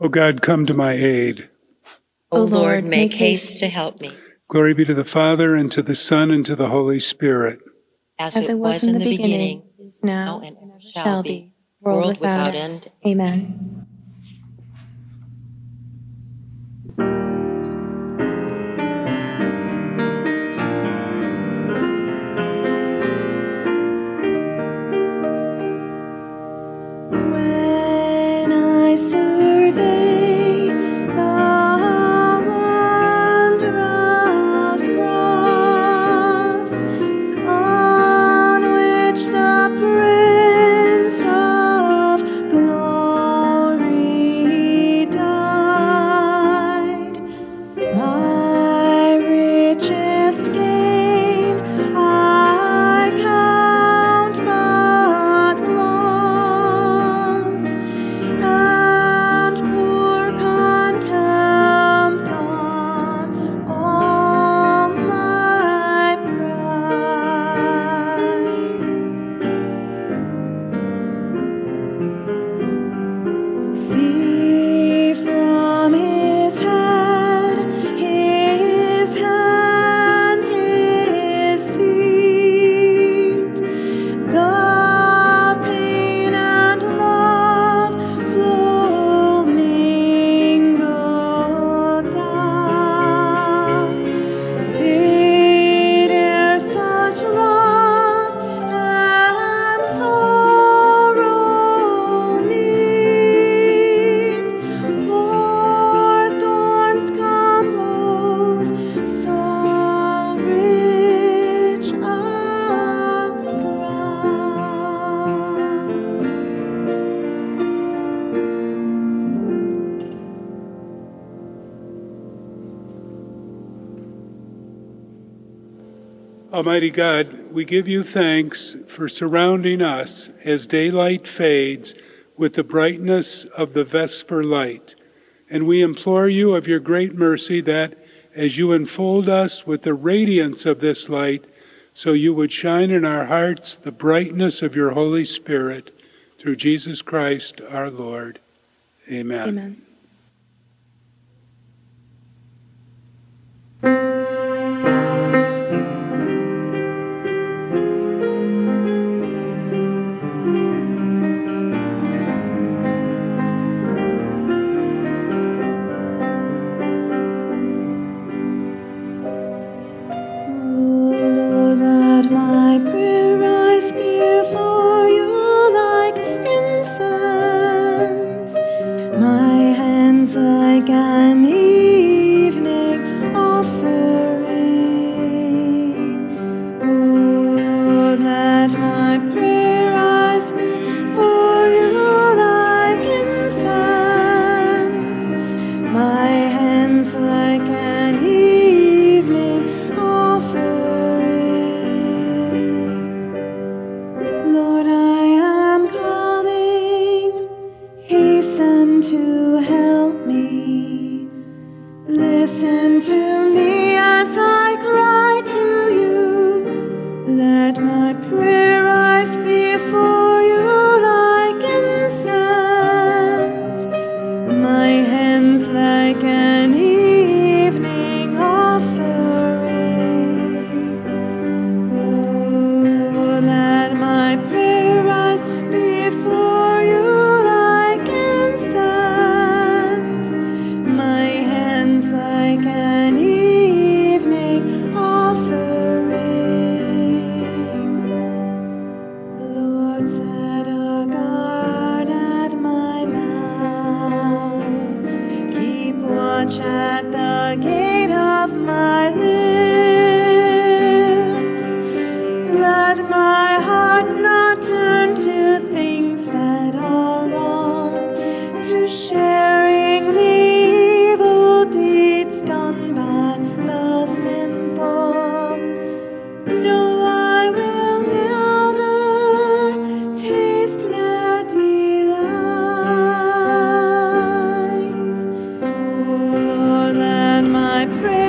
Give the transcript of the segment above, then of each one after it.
O God, come to my aid. O Lord, make haste to help me. Glory be to the Father, and to the Son, and to the Holy Spirit. As, it was in the beginning, is now, and and ever shall be, world without end. Amen. Survey Almighty God, we give you thanks for surrounding us as daylight fades with the brightness of the Vesper light. And we implore you of your great mercy that as you enfold us with the radiance of this light, so you would shine in our hearts the brightness of your Holy Spirit through Jesus Christ our Lord. Amen. Amen. prayer.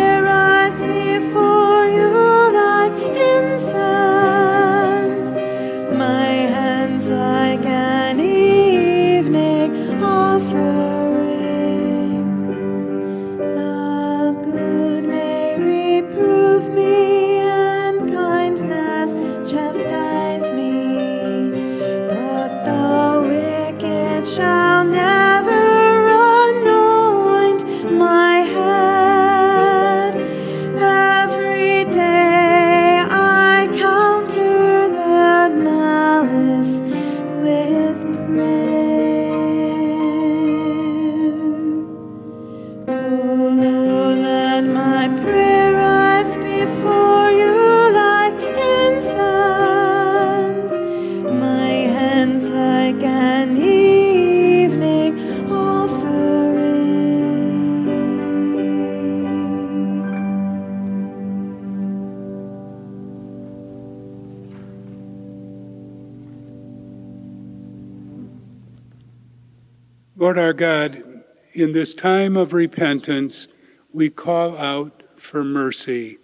Lord our God, in this time of repentance, we call out for mercy.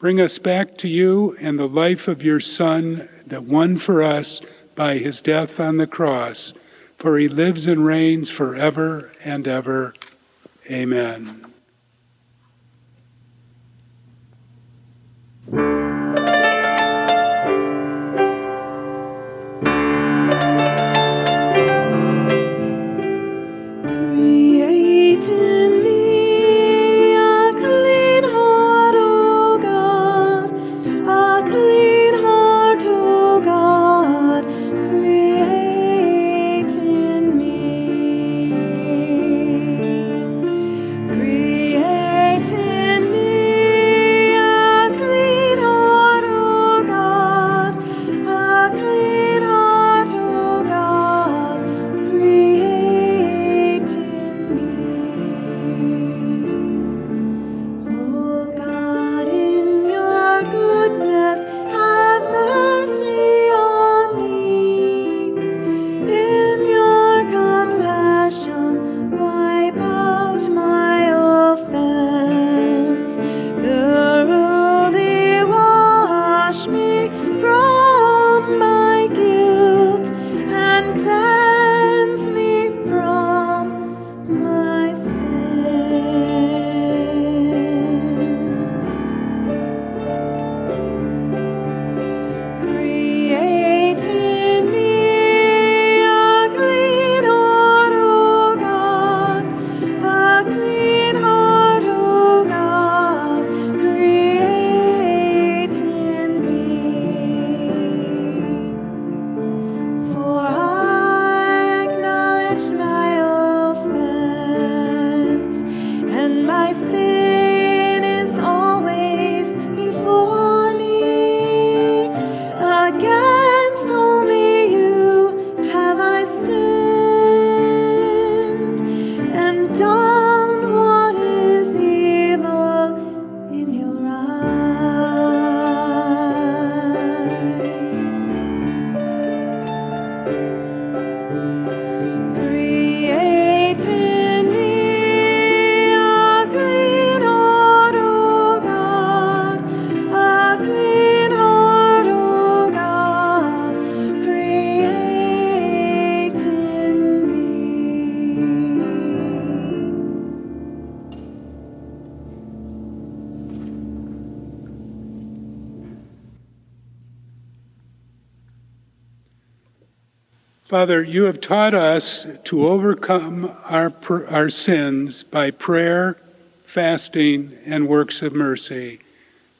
Bring us back to you and the life of your Son that won for us by his death on the cross, for he lives and reigns forever and ever. Amen. Father, you have taught us to overcome our, our sins by prayer, fasting, and works of mercy.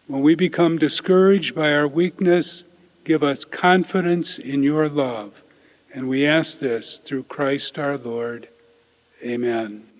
When we become discouraged by our weakness, give us confidence in your love. And we ask this through Christ our Lord. Amen.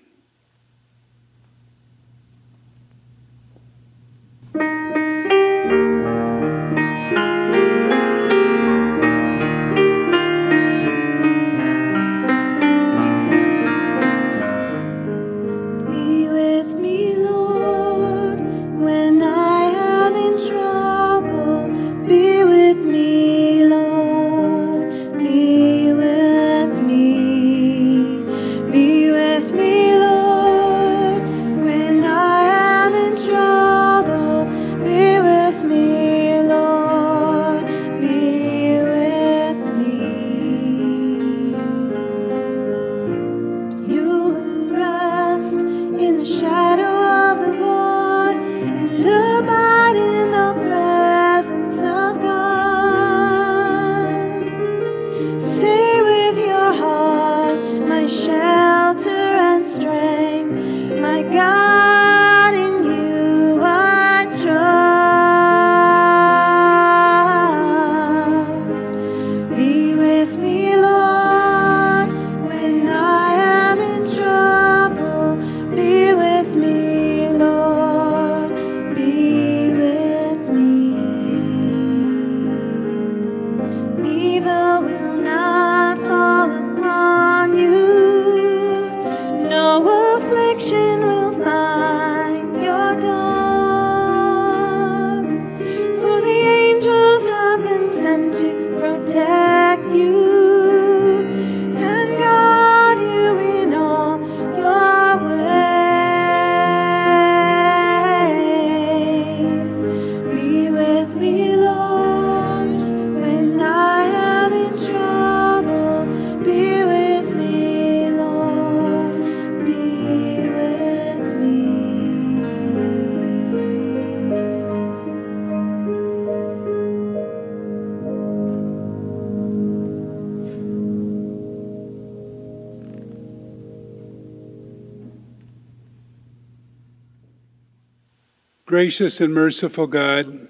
Gracious and merciful God,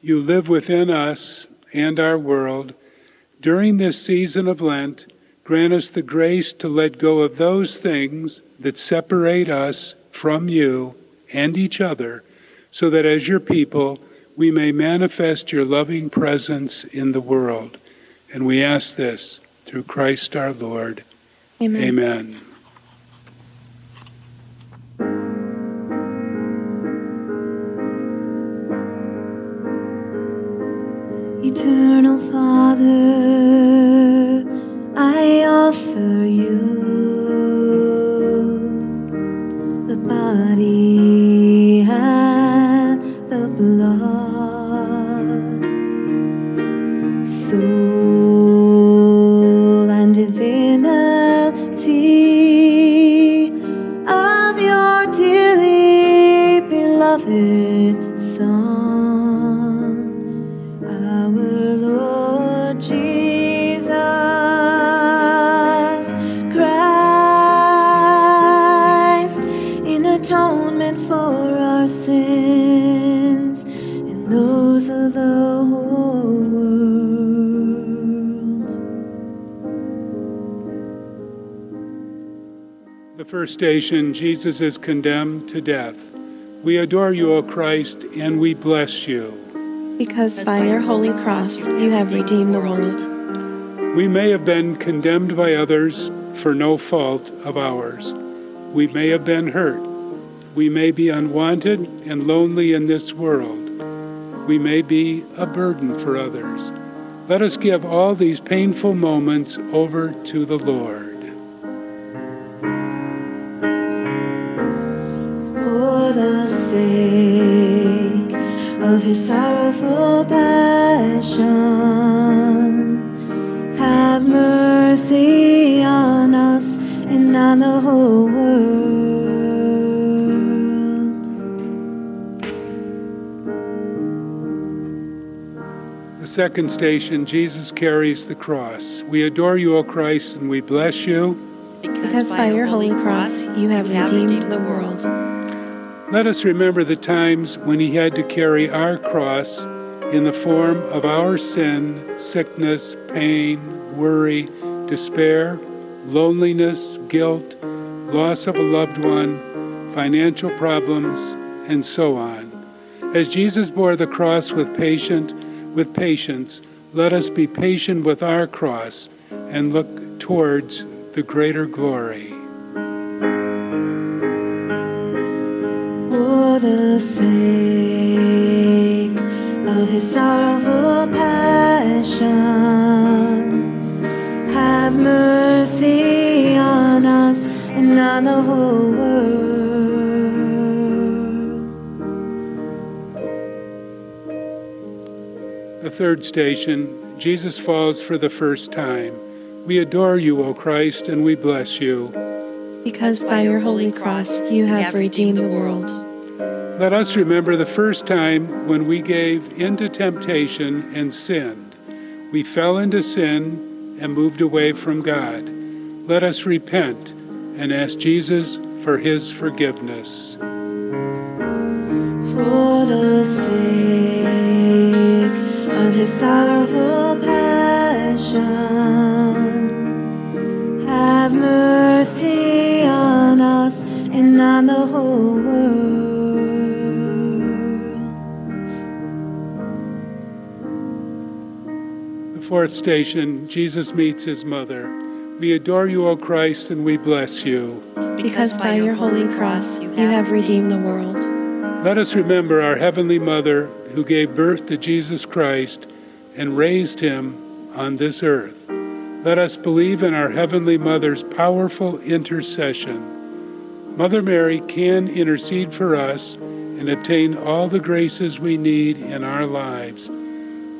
you live within us and our world. During this season of Lent, grant us the grace to let go of those things that separate us from you and each other, so that as your people, we may manifest your loving presence in the world. And we ask this through Christ our Lord. Amen. Amen. Eternal Father, Station, Jesus is condemned to death. We adore you, O Christ, and we bless you. Because by your holy cross you have redeemed the world. We may have been condemned by others for no fault of ours. We may have been hurt. We may be unwanted and lonely in this world. We may be a burden for others. Let us give all these painful moments over to the Lord. Sake of his sorrowful passion. Have mercy on us and on the whole world. The second station, Jesus carries the cross. We adore you, O Christ, and we bless you. Because by your holy cross you have redeemed the world. Let us remember the times when he had to carry our cross in the form of our sin, sickness, pain, worry, despair, loneliness, guilt, loss of a loved one, financial problems, and so on. As Jesus bore the cross with patient with patience, let us be patient with our cross and look towards the greater glory. The sake of his sorrowful passion, have mercy on us and on the whole world. The third station, Jesus falls for the first time. We adore you, O Christ, and we bless you. Because by your holy cross you have redeemed the world. Let us remember the first time when we gave into temptation and sinned. We fell into sin and moved away from God. Let us repent and ask Jesus for his forgiveness. For the sake of his sorrowful passion, have mercy on us and on the whole world. Fourth station, Jesus meets his mother. We adore you, O Christ, and we bless you. Because by your holy cross you have redeemed the world. Let us remember our Heavenly Mother who gave birth to Jesus Christ and raised him on this earth. Let us believe in our Heavenly Mother's powerful intercession. Mother Mary can intercede for us and obtain all the graces we need in our lives.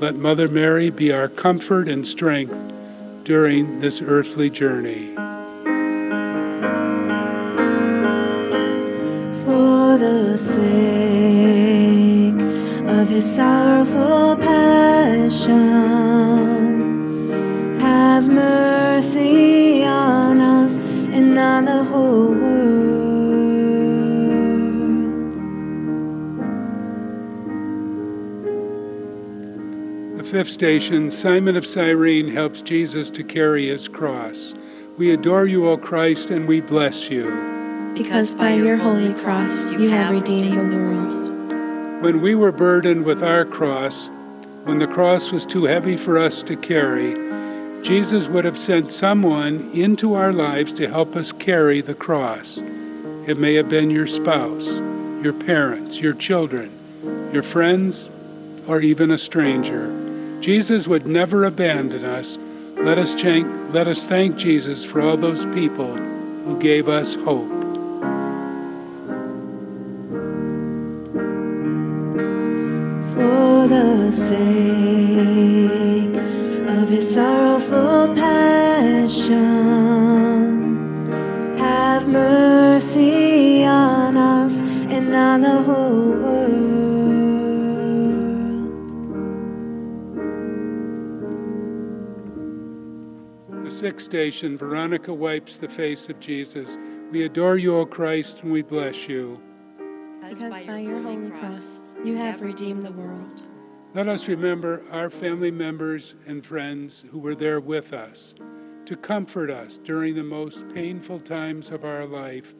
Let Mother Mary be our comfort and strength during this earthly journey. For the sake of his sorrowful passion, have mercy on us and on the whole fifth station, Simon of Cyrene helps Jesus to carry his cross. We adore you, O Christ, and we bless you. Because by your holy cross you have redeemed the world. When we were burdened with our cross, when the cross was too heavy for us to carry, Jesus would have sent someone into our lives to help us carry the cross. It may have been your spouse, your parents, your children, your friends, or even a stranger. Jesus would never abandon us. Let us, thank, let us thank Jesus for all those people who gave us hope. For the sake of his sorrowful passion, have mercy on us and on the whole Station, Veronica wipes the face of Jesus. We adore you, O Christ, and we bless you. Because by your holy cross you have redeemed the world. Let us remember our family members and friends who were there with us to comfort us during the most painful times of our life.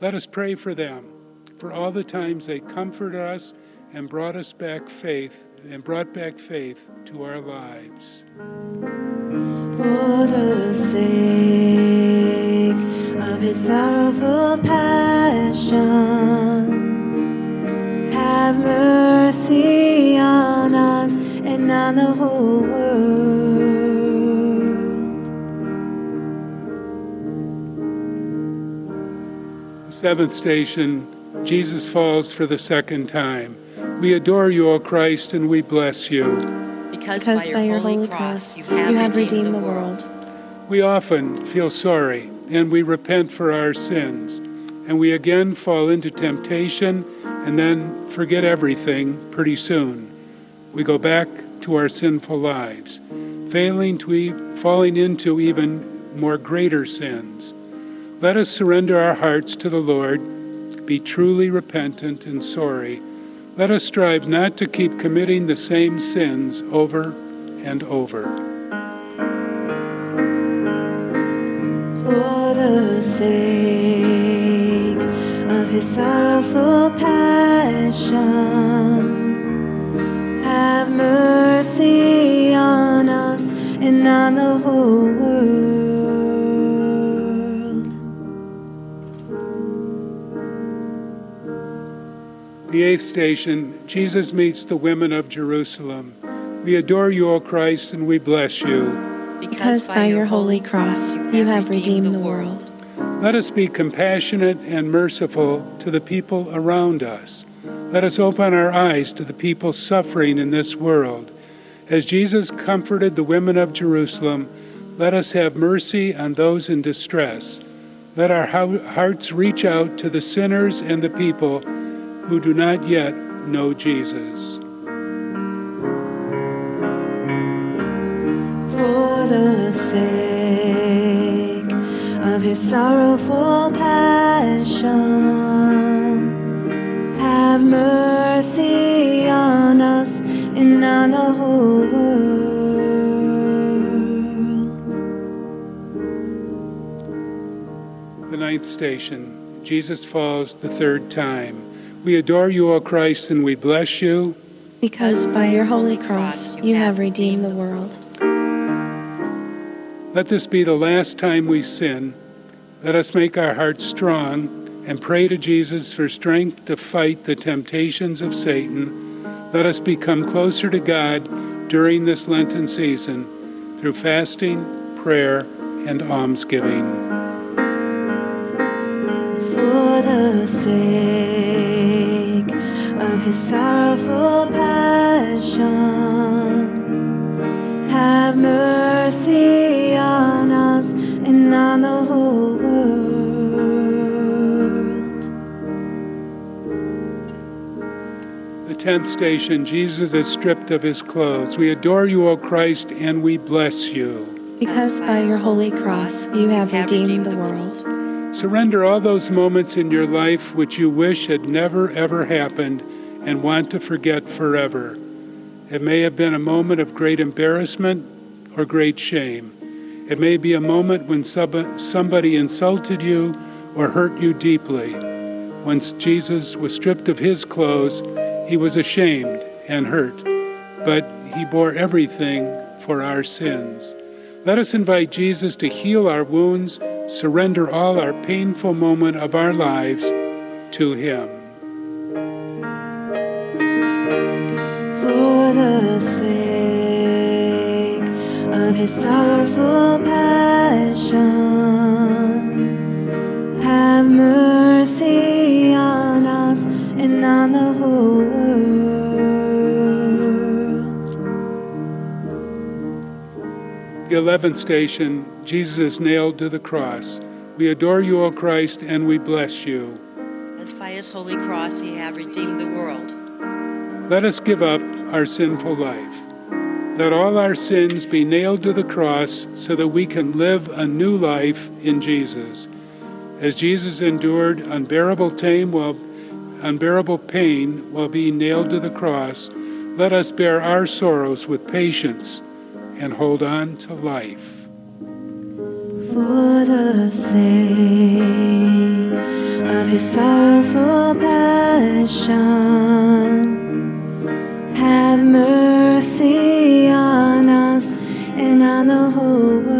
Let us pray for them, for all the times they comforted us and brought us back faith and brought back faith to our lives. Oh, For the sake of his sorrowful passion, have mercy on us and on the whole world. The seventh station, Jesus falls for the second time. We adore you, O Christ, and we bless you. Because, Because by your holy cross you have redeemed the world. We often feel sorry and we repent for our sins, and we again fall into temptation and then forget everything pretty soon. We go back to our sinful lives, failing to e- falling into even more greater sins. Let us surrender our hearts to the Lord, be truly repentant and sorry. Let us strive not to keep committing the same sins over and over. Sake of his sorrowful passion, have mercy on us and on the whole world. The eighth station, Jesus meets the women of Jerusalem. We adore you, O Christ, and we bless you. Because by your holy cross you have redeemed the world. Let us be compassionate and merciful to the people around us. Let us open our eyes to the people suffering in this world. As Jesus comforted the women of Jerusalem, let us have mercy on those in distress. Let our hearts reach out to the sinners and the people who do not yet know Jesus. For the sake of his sorrowful passion, have mercy on us and on the whole world. The ninth station, Jesus falls the third time. We adore you, O Christ, and we bless you. Because by your holy cross you have redeemed the world. Let this be the last time we sin. Let us make our hearts strong and pray to Jesus for strength to fight the temptations of Satan. Let us become closer to God during this Lenten season through fasting, prayer, and almsgiving. For the sake of his sorrowful passion, have mercy on us and on the whole world. Tenth station, Jesus is stripped of his clothes. We adore you, O Christ, and we bless you. Because by your holy cross you have redeemed the world. Surrender all those moments in your life which you wish had never ever happened and want to forget forever. It may have been a moment of great embarrassment or great shame. It may be a moment when somebody insulted you or hurt you deeply. Once Jesus was stripped of his clothes, he was ashamed and hurt, but he bore everything for our sins. Let us invite Jesus to heal our wounds, surrender all our painful moment of our lives to him. For the sake of his sorrowful passion, have mercy on us and on the whole world. The eleventh station, Jesus is nailed to the cross. We adore you, O Christ, and we bless you. As by his holy cross he have redeemed the world. Let us give up our sinful life. Let all our sins be nailed to the cross so that we can live a new life in Jesus. As Jesus endured unbearable pain while unbearable pain while being nailed to the cross, let us bear our sorrows with patience and hold on to life. For the sake of his sorrowful passion, have mercy on us and on the whole world.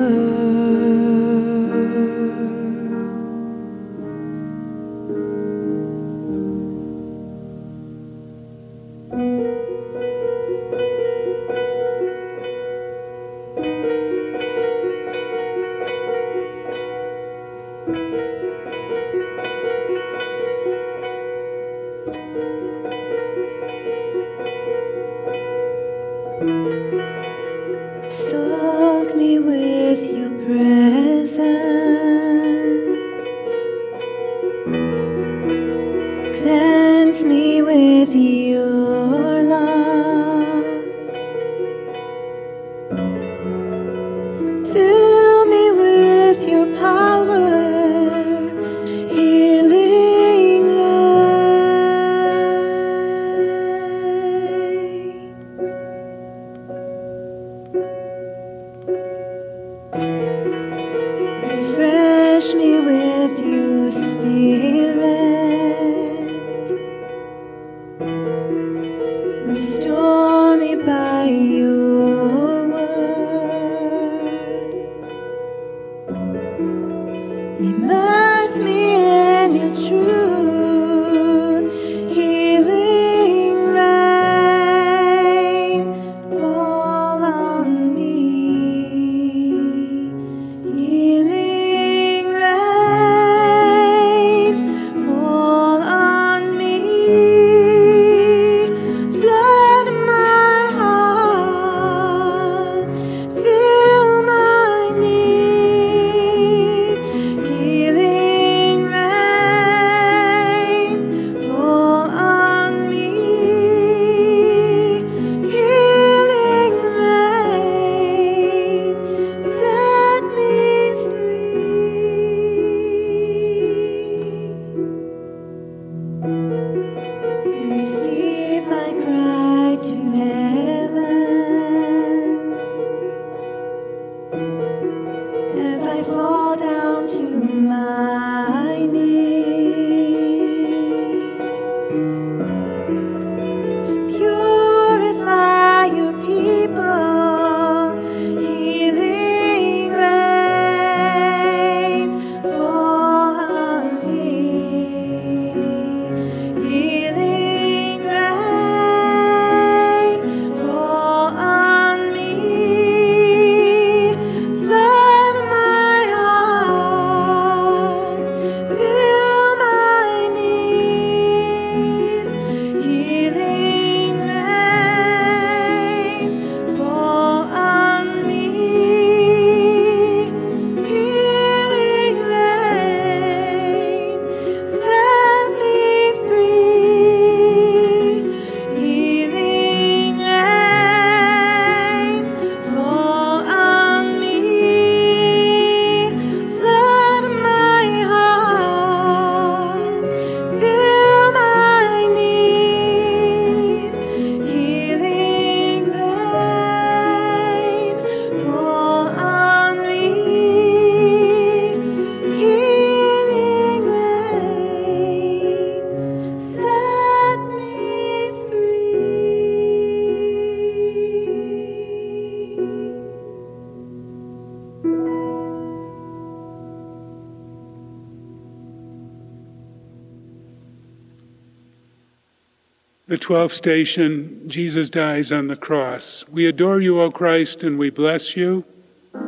12th station, Jesus dies on the cross. We adore you, O Christ, and we bless you.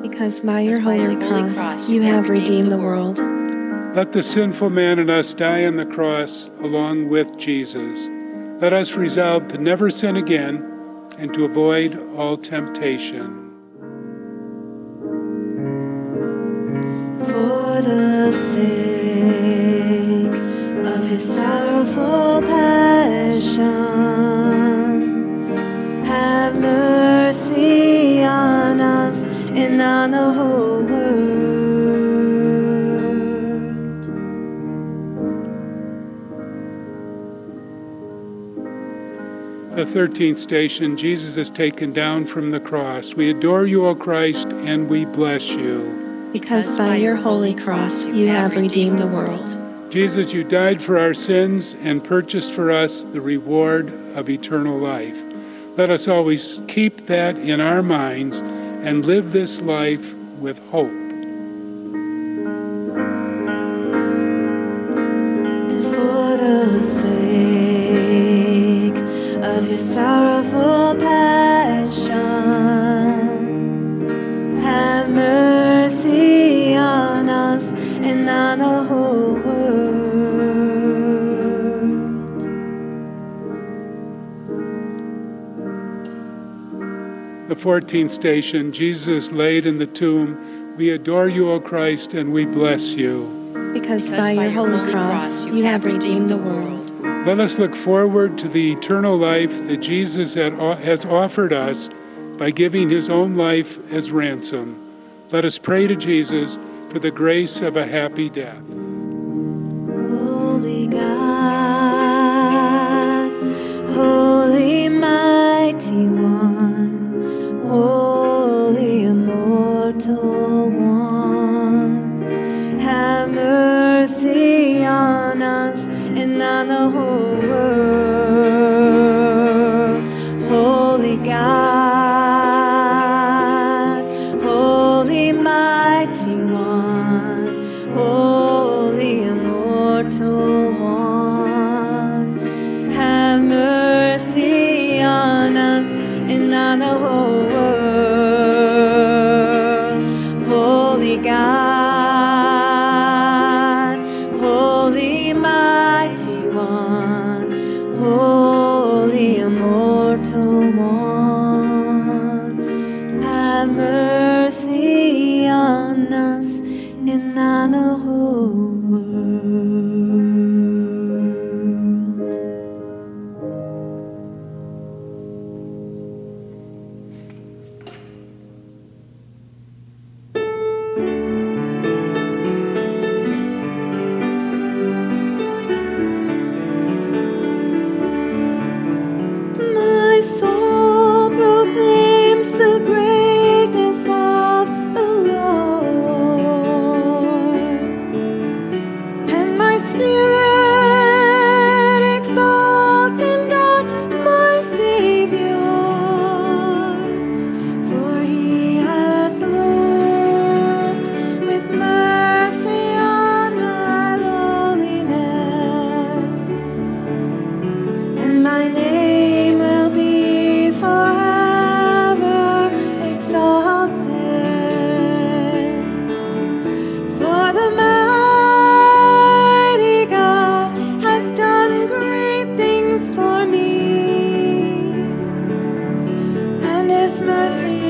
Because by your holy cross you have redeemed the world. Let the sinful man in us die on the cross along with Jesus. Let us resolve to never sin again and to avoid all temptation. Sorrowful passion, have mercy on us and on the whole world. The 13th station, Jesus is taken down from the cross. We adore you, O Christ, and we bless you. Because by your holy cross you have redeemed the world. Jesus, you died for our sins and purchased for us the reward of eternal life. Let us always keep that in our minds and live this life with hope. For the sake of his sorrowful 14th station, Jesus laid in the tomb. We adore you, O Christ, and we bless you. Because by your holy cross you have redeemed the world. Let us look forward to the eternal life that Jesus had- has offered us by giving his own life as ransom. Let us pray to Jesus for the grace of a happy death. mercy.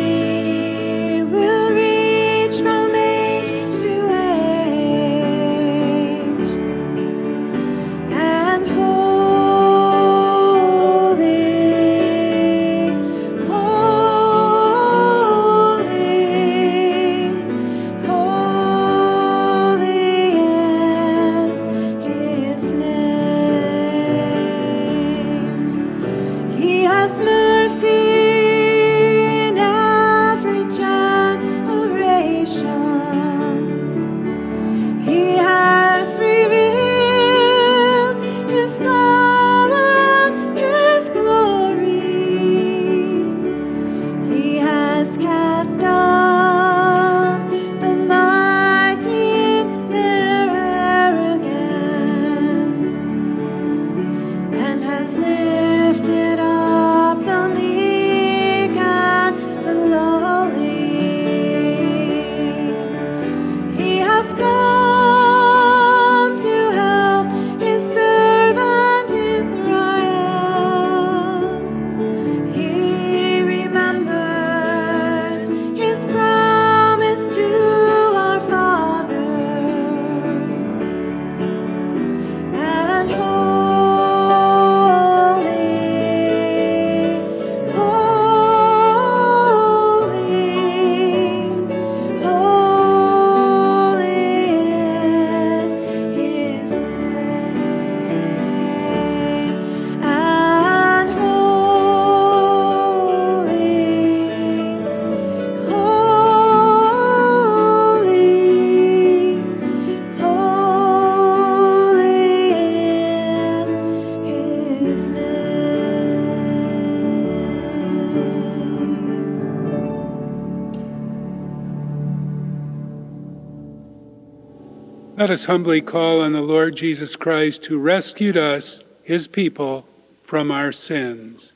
Let us humbly call on the Lord Jesus Christ who rescued us, his people, from our sins.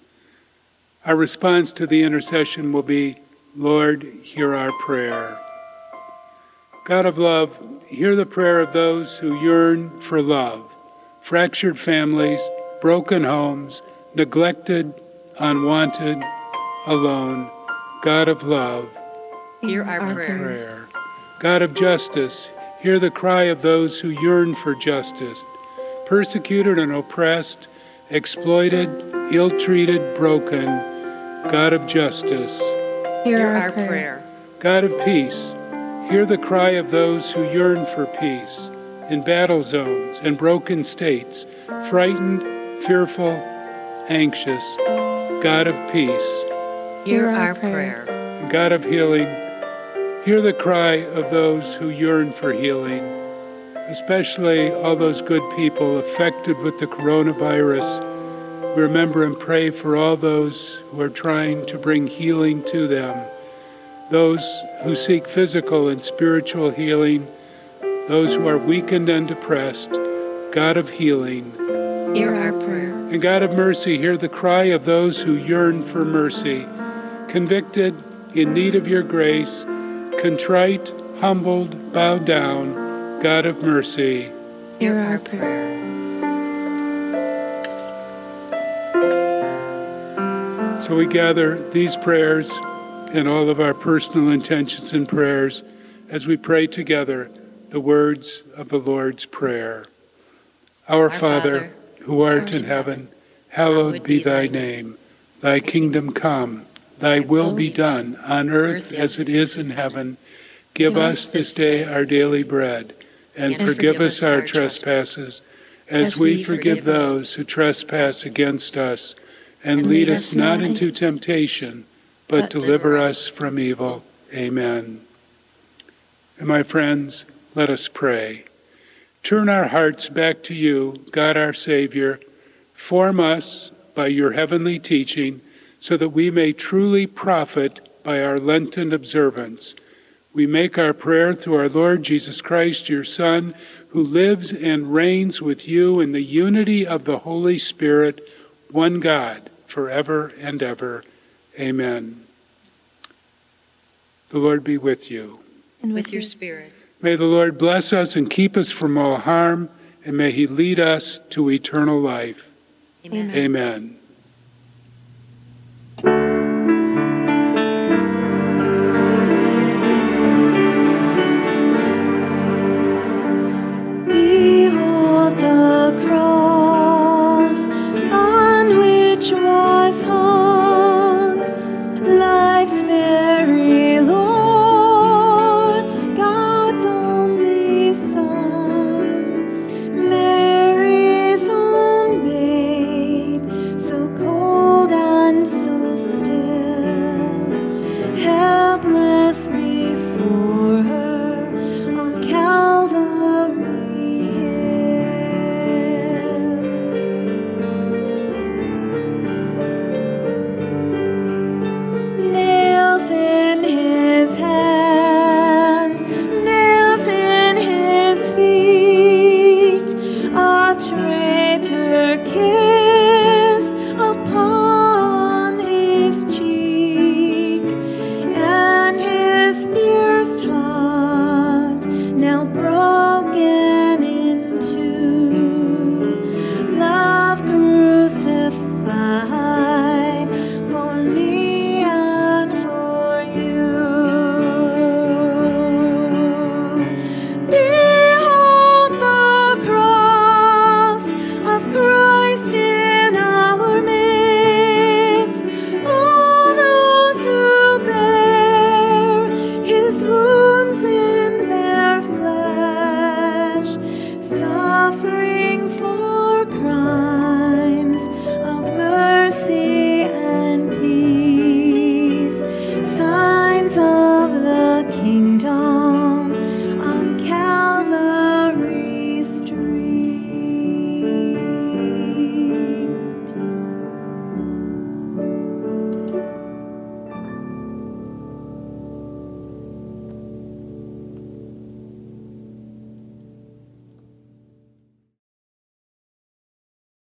Our response to the intercession will be, Lord, hear our prayer. God of love, hear the prayer of those who yearn for love, fractured families, broken homes, neglected, unwanted, alone. God of love, Hear our Our prayer. prayer. God of justice, hear the cry of those who yearn for justice, persecuted and oppressed, exploited, ill treated, broken. God of justice. Hear Hear our our prayer. prayer. God of peace, hear the cry of those who yearn for peace in battle zones and broken states, frightened, fearful, anxious. God of peace, Hear our prayer. God of healing, hear the cry of those who yearn for healing, especially all those good people affected with the coronavirus. We remember and pray for all those who are trying to bring healing to them, those who seek physical and spiritual healing, those who are weakened and depressed. God of healing, Hear our prayer. and God of mercy, hear the cry of those who yearn for mercy, convicted, in need of your grace, contrite, humbled, bowed down. God of mercy, Hear our prayer. So we gather these prayers and all of our personal intentions and prayers as we pray together the words of the Lord's Prayer. Our, Our Father, Father, who art in in heaven, hallowed be thy name. Thy kingdom come, thy will be done on earth as it is in heaven. Give us this day our daily bread, and forgive us our trespasses, as we forgive those who trespass against us. And lead us not into temptation, but deliver us from evil. Amen. And my friends, let us pray. Turn our hearts back to you, God our Savior. Form us by your heavenly teaching so that we may truly profit by our Lenten observance. We make our prayer through our Lord Jesus Christ, your Son, who lives and reigns with you in the unity of the Holy Spirit, one God, forever and ever. Amen. The Lord be with you. And With your spirit. May the Lord bless us and keep us from all harm, and may he lead us to eternal life. Amen. Amen.